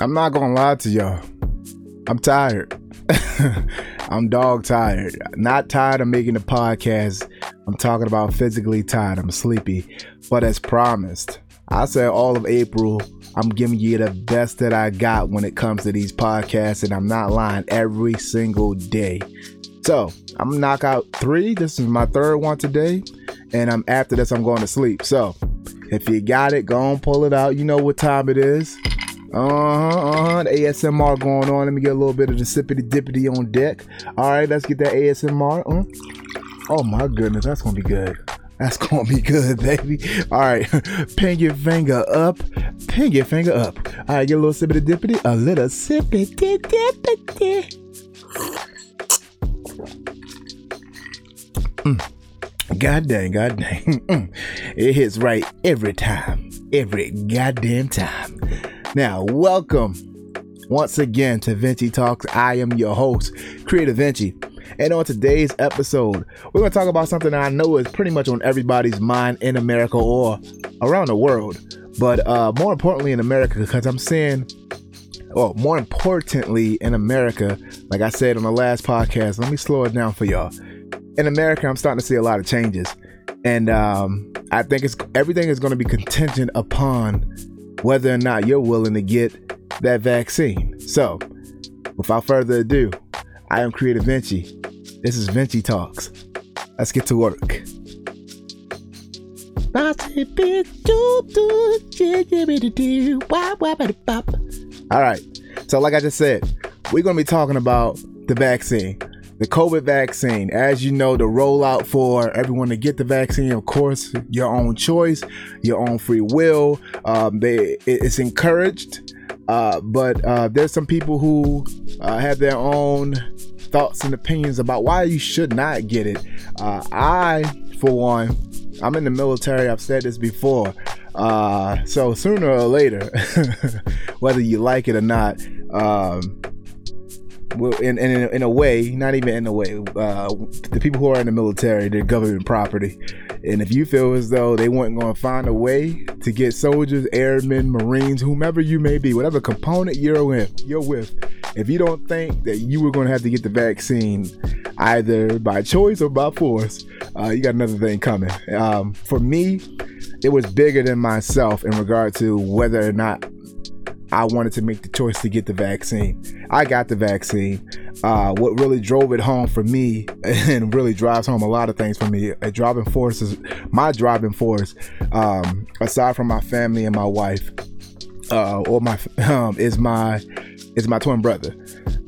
I'm not gonna lie to y'all. I'm tired. I'm dog tired. Not tired of making the podcast. I'm talking about physically tired. I'm sleepy. But as promised, I said all of April, I'm giving you the best that I got when it comes to these podcasts, and I'm not lying every single day. So I'm gonna knock out three. This is my third one today, and I'm after this I'm going to sleep. So if you got it, go and pull it out. You know what time it is. Uh-huh, uh-huh. The ASMR going on. Let me get a little bit of the sippity dippity on deck. All right, let's get that ASMR. Uh. Oh my goodness, that's gonna be good. That's gonna be good, baby. All right, pin your finger up. Pin your finger up. All right, get a little sippity dippity. A little sippity dippity. Mm. God dang, god dang. Mm. It hits right every time. Every goddamn time. Now, welcome once again to Vinci Talks. I am your host, Creative Vinci. And on today's episode, we're going to talk about something that I know is pretty much on everybody's mind in America or around the world. But uh, more importantly, in America, because I'm seeing, well, more importantly, in America, like I said on the last podcast, let me slow it down for y'all. In America, I'm starting to see a lot of changes. And um, I think it's everything is going to be contingent upon whether or not you're willing to get that vaccine. So, without further ado, I am Creative Vinci. This is Vinci Talks. Let's get to work. All right. So, like I just said, we're going to be talking about the vaccine the COVID vaccine. As you know, the rollout for everyone to get the vaccine, of course, your own choice, your own free will. Um, they, it's encouraged, uh, but uh, there's some people who uh, have their own thoughts and opinions about why you should not get it. Uh, I, for one, I'm in the military. I've said this before. Uh, so sooner or later, whether you like it or not, um, in, in, in a way, not even in a way, uh, the people who are in the military, they're government property. And if you feel as though they weren't going to find a way to get soldiers, airmen, Marines, whomever you may be, whatever component you're with, you're with, if you don't think that you were going to have to get the vaccine either by choice or by force, uh, you got another thing coming. Um, for me, it was bigger than myself in regard to whether or not I wanted to make the choice to get the vaccine. I got the vaccine. Uh, what really drove it home for me and really drives home a lot of things for me, a driving force is my driving force, um, aside from my family and my wife, uh, or my, um, is my, is my twin brother.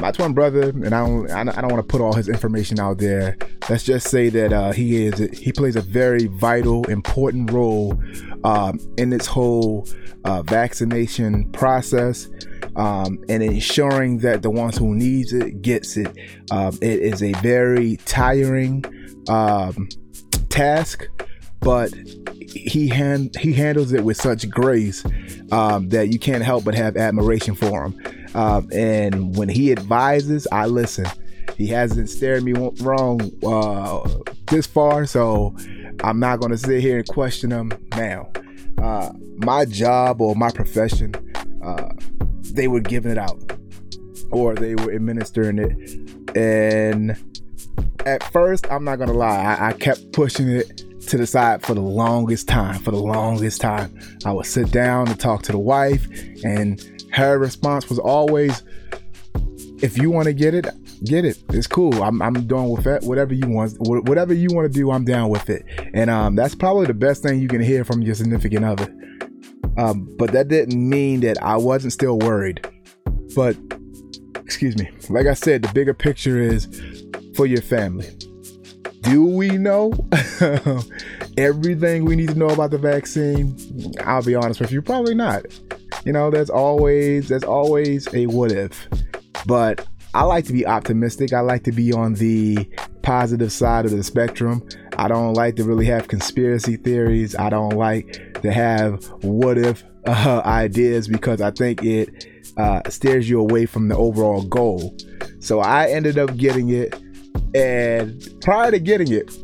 My twin brother, and I don't, I don't want to put all his information out there. Let's just say that uh, he is, he plays a very vital, important role um, in this whole uh, vaccination process um, and ensuring that the ones who needs it gets it. Um, it is a very tiring um, task, but he hand he handles it with such grace um, that you can't help but have admiration for him. Um, and when he advises, I listen. He hasn't stared me wrong uh, this far, so I'm not going to sit here and question him now uh, my job or my profession, uh, they were giving it out or they were administering it. And at first, I'm not gonna lie, I, I kept pushing it to the side for the longest time. For the longest time, I would sit down and talk to the wife, and her response was always, "If you want to get it, get it. It's cool. I'm, I'm doing with that. whatever you want. Whatever you want to do, I'm down with it. And um, that's probably the best thing you can hear from your significant other. Um, but that didn't mean that I wasn't still worried. But, excuse me, like I said, the bigger picture is for your family. Do we know everything we need to know about the vaccine? I'll be honest with you, probably not. You know, there's always there's always a what if. But I like to be optimistic. I like to be on the positive side of the spectrum. I don't like to really have conspiracy theories. I don't like to have what if uh, ideas because I think it uh, steers you away from the overall goal. So I ended up getting it. And prior to getting it,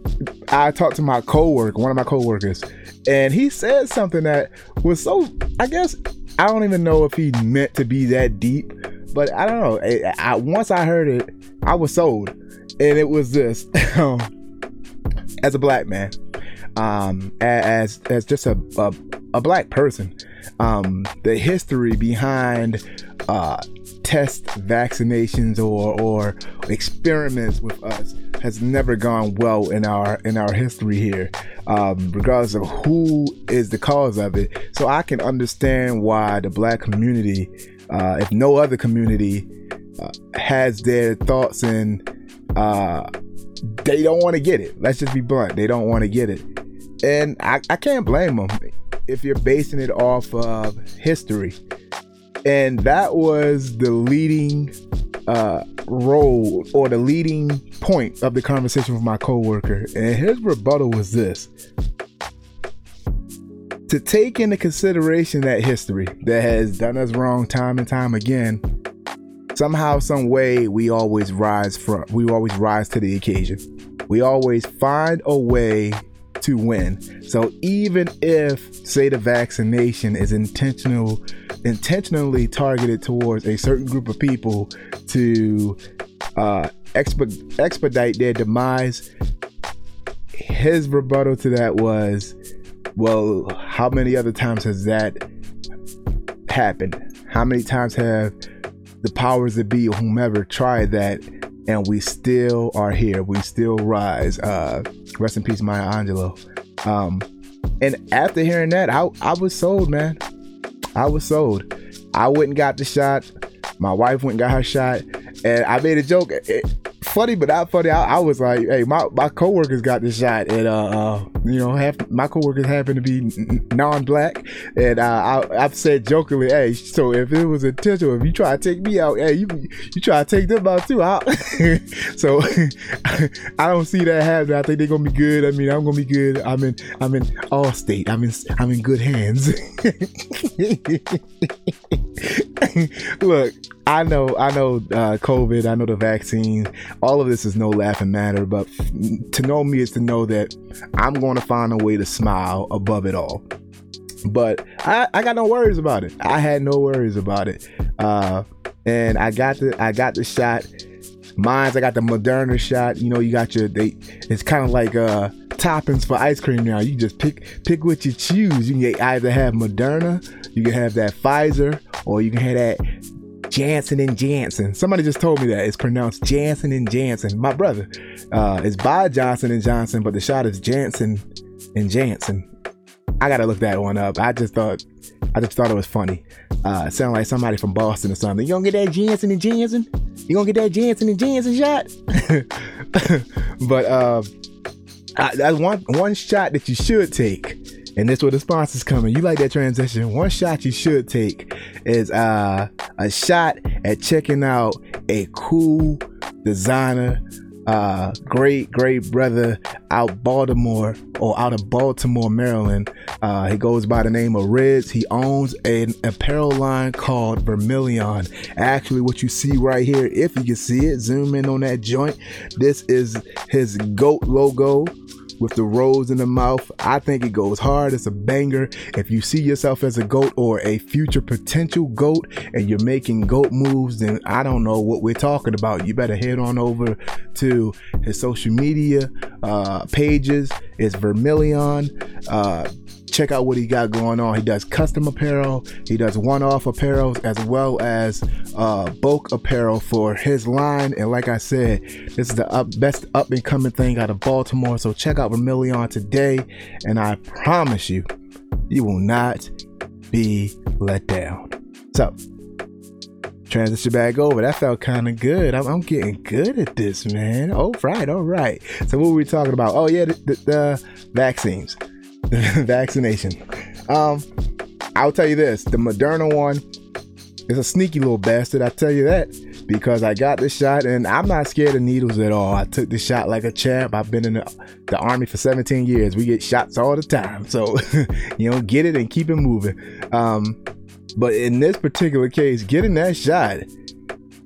I talked to my coworker, one of my coworkers, and he said something that was so, I guess, I don't even know if he meant to be that deep, but I don't know. I, I, once I heard it, I was sold, and it was this. As a black man, um, as as just a a, a black person, um, the history behind uh, test vaccinations or or experiments with us has never gone well in our in our history here, um, regardless of who is the cause of it. So I can understand why the black community, uh, if no other community, uh, has their thoughts and uh, they don't want to get it. Let's just be blunt. They don't want to get it. And I, I can't blame them if you're basing it off of history. And that was the leading uh, role or the leading point of the conversation with my coworker. And his rebuttal was this to take into consideration that history that has done us wrong time and time again somehow some way we always rise from we always rise to the occasion we always find a way to win. So even if say the vaccination is intentional intentionally targeted towards a certain group of people to uh, exp- expedite their demise his rebuttal to that was well how many other times has that happened? How many times have the powers that be or whomever tried that and we still are here. We still rise. Uh, rest in peace, Maya Angelou. Um, and after hearing that, I, I was sold, man. I was sold. I went and got the shot. My wife went and got her shot. And I made a joke. It, funny, but not funny. I, I, was like, hey, my, my coworkers got the shot, and uh, uh you know, half my coworkers happen to be non-black, and uh, I, I've said jokingly, hey, so if it was intentional, if you try to take me out, hey, you you try to take them out too. so I don't see that happening. I think they're gonna be good. I mean, I'm gonna be good. I'm in I'm in Allstate. I'm in I'm in good hands. Look, I know, I know, uh, COVID. I know the vaccine. All of this is no laughing matter. But to know me is to know that I'm going to find a way to smile above it all. But I, I got no worries about it. I had no worries about it. Uh, and I got the, I got the shot. Mine's, I got the Moderna shot. You know, you got your, they. It's kind of like uh toppings for ice cream now. You just pick pick what you choose. You can either have Moderna, you can have that Pfizer, or you can have that Janssen and Janssen. Somebody just told me that it's pronounced Janssen and Janssen. My brother, uh, by Johnson and Johnson, but the shot is Janssen and Janssen. I gotta look that one up. I just thought, I just thought it was funny. Uh, it sounded like somebody from Boston or something. You gonna get that Janssen and Janssen? You gonna get that Janssen and Janssen shot? but uh, I, that's one one shot that you should take and this where the sponsors coming. You like that transition? One shot you should take is uh, a shot at checking out a cool designer, uh, great great brother out Baltimore or out of Baltimore, Maryland. Uh, he goes by the name of Riz. He owns an apparel line called Vermilion. Actually, what you see right here, if you can see it, zoom in on that joint. This is his goat logo with the rose in the mouth. I think it goes hard. It's a banger. If you see yourself as a goat or a future potential goat and you're making goat moves, then I don't know what we're talking about. You better head on over to his social media uh, pages. It's Vermilion. Uh, check out what he got going on. He does custom apparel, he does one off apparel, as well as uh, bulk apparel for his line. And like I said, this is the up, best up and coming thing out of Baltimore. So check out Vermilion today, and I promise you, you will not be let down. So, transition back over. That felt kind of good. I'm, I'm, getting good at this, man. All right, all right. So, what were we talking about? Oh, yeah, the, the, the vaccines. vaccination. Um, I'll tell you this: the Moderna one is a sneaky little bastard. I tell you that because I got the shot and I'm not scared of needles at all. I took the shot like a champ. I've been in the, the army for 17 years. We get shots all the time, so you know, get it and keep it moving. Um, but in this particular case, getting that shot,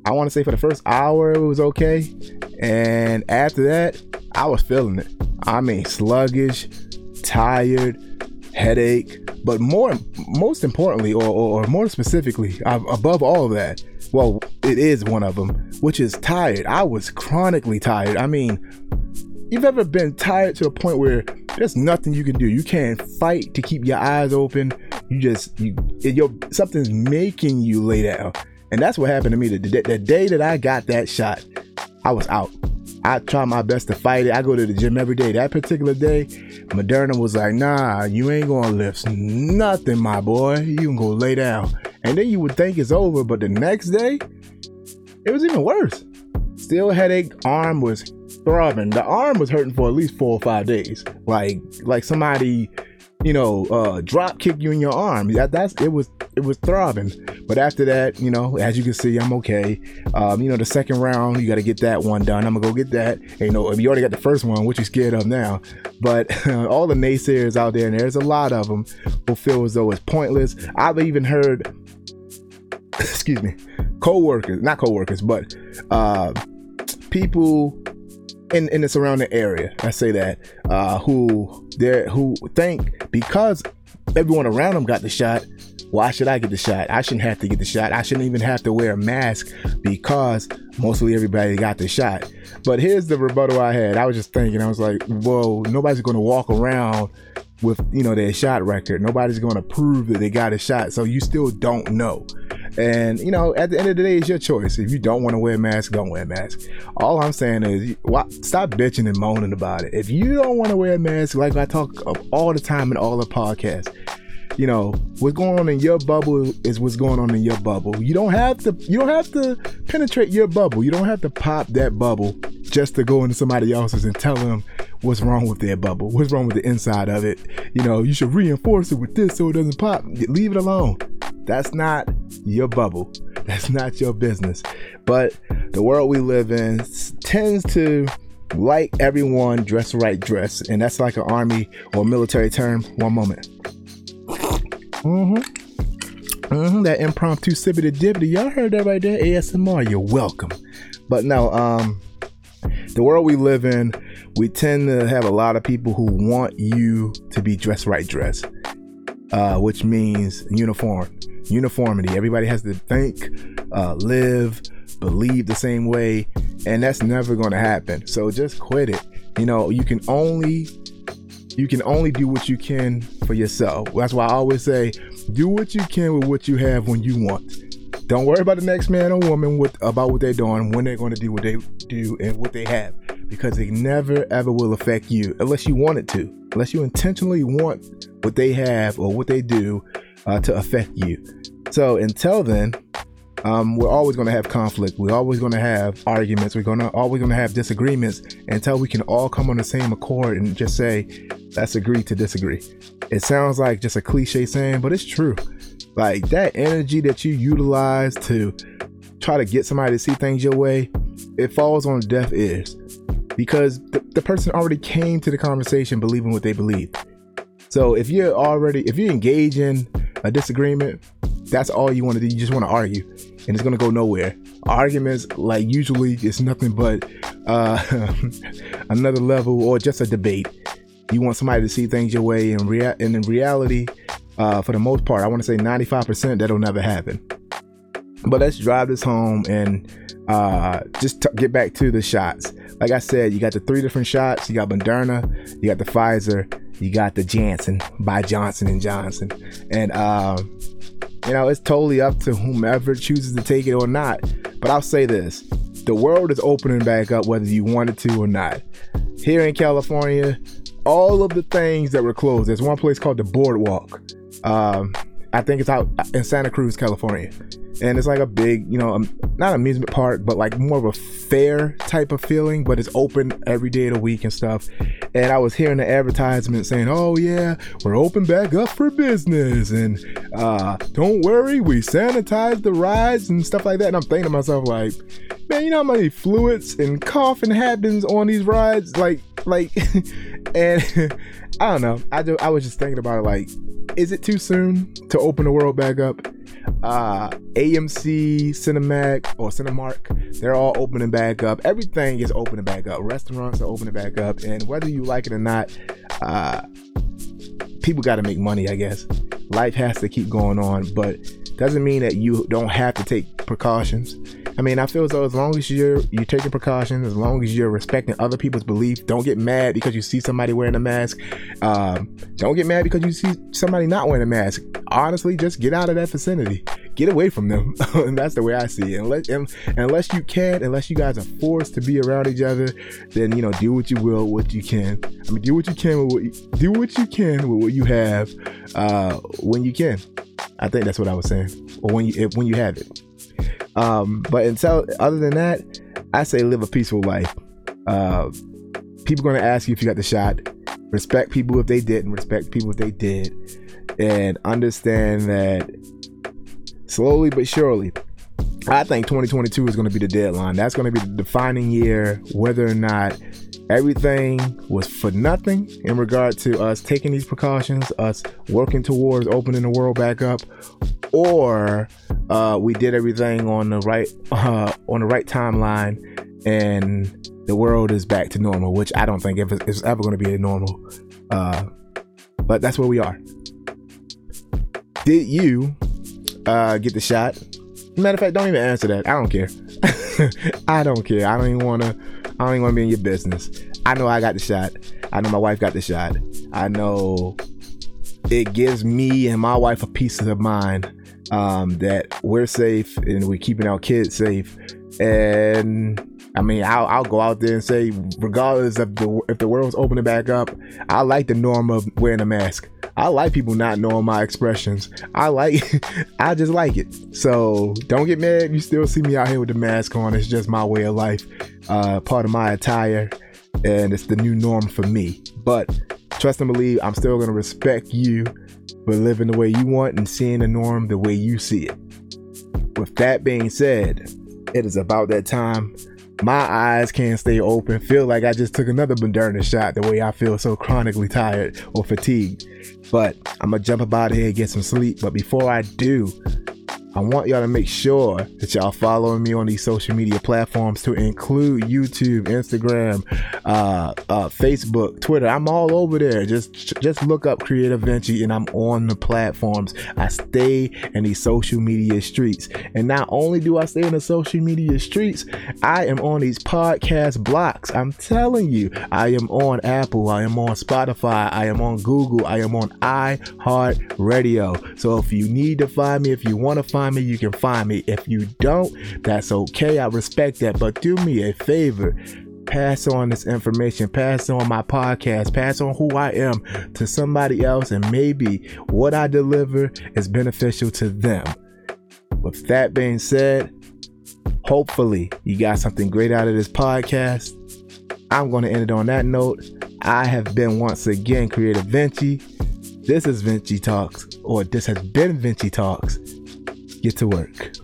I want to say for the first hour it was okay, and after that, I was feeling it. I mean, sluggish tired, headache, but more, most importantly, or, or, or more specifically, uh, above all of that, well, it is one of them, which is tired. I was chronically tired. I mean, you've ever been tired to a point where there's nothing you can do. You can't fight to keep your eyes open. You just you your something's making you lay down, and that's what happened to me. The, the, the day that I got that shot, I was out. I try my best to fight it. I go to the gym every day. That particular day, Moderna was like, nah, you ain't gonna lift nothing, my boy. You can go lay down. And then you would think it's over, but the next day, it was even worse. Still headache, arm was throbbing. The arm was hurting for at least four or five days. Like like somebody, you know, uh drop kick you in your arm. That that's it was it was throbbing. But after that, you know, as you can see, I'm okay. Um, you know, the second round, you got to get that one done. I'm gonna go get that. And, you know, if you already got the first one, what you scared of now. But all the naysayers out there, and there's a lot of them who feel as though it's pointless. I've even heard, excuse me, co-workers, not co-workers, but uh, people in in the surrounding area. I say that uh, who they who think because everyone around them got the shot. Why should I get the shot? I shouldn't have to get the shot. I shouldn't even have to wear a mask because mostly everybody got the shot. But here's the rebuttal I had. I was just thinking, I was like, whoa, nobody's going to walk around with, you know, their shot record. Nobody's going to prove that they got a shot. So you still don't know. And you know, at the end of the day, it's your choice. If you don't want to wear a mask, don't wear a mask. All I'm saying is, stop bitching and moaning about it. If you don't want to wear a mask, like I talk all the time in all the podcasts, you know what's going on in your bubble is what's going on in your bubble you don't have to you don't have to penetrate your bubble you don't have to pop that bubble just to go into somebody else's and tell them what's wrong with their bubble what's wrong with the inside of it you know you should reinforce it with this so it doesn't pop leave it alone that's not your bubble. That's not your business. But the world we live in tends to like everyone dress right dress. And that's like an army or military term. One moment. Mm-hmm. Mm-hmm. That impromptu sibbity dibbity. Y'all heard that right there? ASMR. You're welcome. But no, um, the world we live in, we tend to have a lot of people who want you to be dressed right dress, uh, which means uniform uniformity. Everybody has to think, uh, live, believe the same way, and that's never going to happen. So just quit it. You know, you can only you can only do what you can for yourself. That's why I always say, do what you can with what you have when you want. Don't worry about the next man or woman with about what they're doing, when they're going to do what they do, and what they have, because it never ever will affect you unless you want it to. Unless you intentionally want what they have or what they do uh, to affect you. So until then, um, we're always going to have conflict. We're always going to have arguments. We're going to always going to have disagreements until we can all come on the same accord and just say, let's agree to disagree. It sounds like just a cliche saying, but it's true. Like that energy that you utilize to try to get somebody to see things your way, it falls on deaf ears because the, the person already came to the conversation believing what they believe. So if you're already, if you engage in a disagreement, that's all you want to do. You just want to argue, and it's gonna go nowhere. Arguments, like usually, it's nothing but uh, another level or just a debate. You want somebody to see things your way, and, rea- and in reality, uh, for the most part, I want to say 95% that'll never happen. But let's drive this home and uh, just t- get back to the shots. Like I said, you got the three different shots. You got Moderna, you got the Pfizer, you got the Janssen by Johnson and Johnson, and uh, you know it's totally up to whomever chooses to take it or not. But I'll say this: the world is opening back up whether you wanted to or not. Here in California, all of the things that were closed. There's one place called the Boardwalk. Um, I think it's out in Santa Cruz, California and it's like a big, you know, um, not amusement park, but like more of a fair type of feeling. But it's open every day of the week and stuff. And I was hearing the advertisement saying, "Oh yeah, we're open back up for business, and uh, don't worry, we sanitize the rides and stuff like that." And I'm thinking to myself, like, man, you know how many fluids and coughing happens on these rides, like, like, and I don't know. I do, I was just thinking about it, like, is it too soon to open the world back up? Uh, AMC, Cinemark, or Cinemark, they're all opening back up. Everything is opening back up. Restaurants are opening back up, and whether you like it or not, uh, people got to make money, I guess. Life has to keep going on, but doesn't mean that you don't have to take precautions. I mean, I feel as though as long as you're you're taking precautions, as long as you're respecting other people's belief, don't get mad because you see somebody wearing a mask. Um, don't get mad because you see somebody not wearing a mask. Honestly, just get out of that vicinity. Get away from them, and that's the way I see it. Unless, unless you can, unless you guys are forced to be around each other, then you know do what you will, what you can. I mean, do what you can with what you, do what you can with what you have uh, when you can. I think that's what I was saying, or when you if, when you have it. Um, but until other than that, I say live a peaceful life. Uh, people gonna ask you if you got the shot. Respect people if they didn't. Respect people if they did, and understand that slowly but surely. I think 2022 is going to be the deadline. That's going to be the defining year whether or not everything was for nothing in regard to us taking these precautions, us working towards opening the world back up, or uh, we did everything on the right uh, on the right timeline, and the world is back to normal. Which I don't think it's ever going to be a normal. Uh, but that's where we are. Did you uh, get the shot? Matter of fact, don't even answer that. I don't care. I don't care. I don't even want to. I don't even want to be in your business. I know I got the shot. I know my wife got the shot. I know it gives me and my wife a peace of mind um, that we're safe and we're keeping our kids safe. And I mean, I'll, I'll go out there and say, regardless of the if the world's opening back up, I like the norm of wearing a mask. I like people not knowing my expressions. I like, I just like it. So don't get mad. You still see me out here with the mask on. It's just my way of life, uh, part of my attire, and it's the new norm for me. But trust and believe, I'm still gonna respect you for living the way you want and seeing the norm the way you see it. With that being said, it is about that time my eyes can't stay open. Feel like I just took another Moderna shot the way I feel so chronically tired or fatigued. But I'm gonna jump up out here and get some sleep. But before I do, I want y'all to make sure that y'all following me on these social media platforms to include YouTube, Instagram, uh, uh, Facebook, Twitter. I'm all over there. Just just look up Creative Vinci and I'm on the platforms. I stay in these social media streets. And not only do I stay in the social media streets, I am on these podcast blocks. I'm telling you, I am on Apple, I am on Spotify, I am on Google, I am on iHeartRadio. So if you need to find me, if you want to find find me, you can find me. If you don't, that's okay. I respect that. But do me a favor pass on this information, pass on my podcast, pass on who I am to somebody else, and maybe what I deliver is beneficial to them. With that being said, hopefully you got something great out of this podcast. I'm going to end it on that note. I have been once again Creative Vinci. This is Vinci Talks, or this has been Vinci Talks get to work.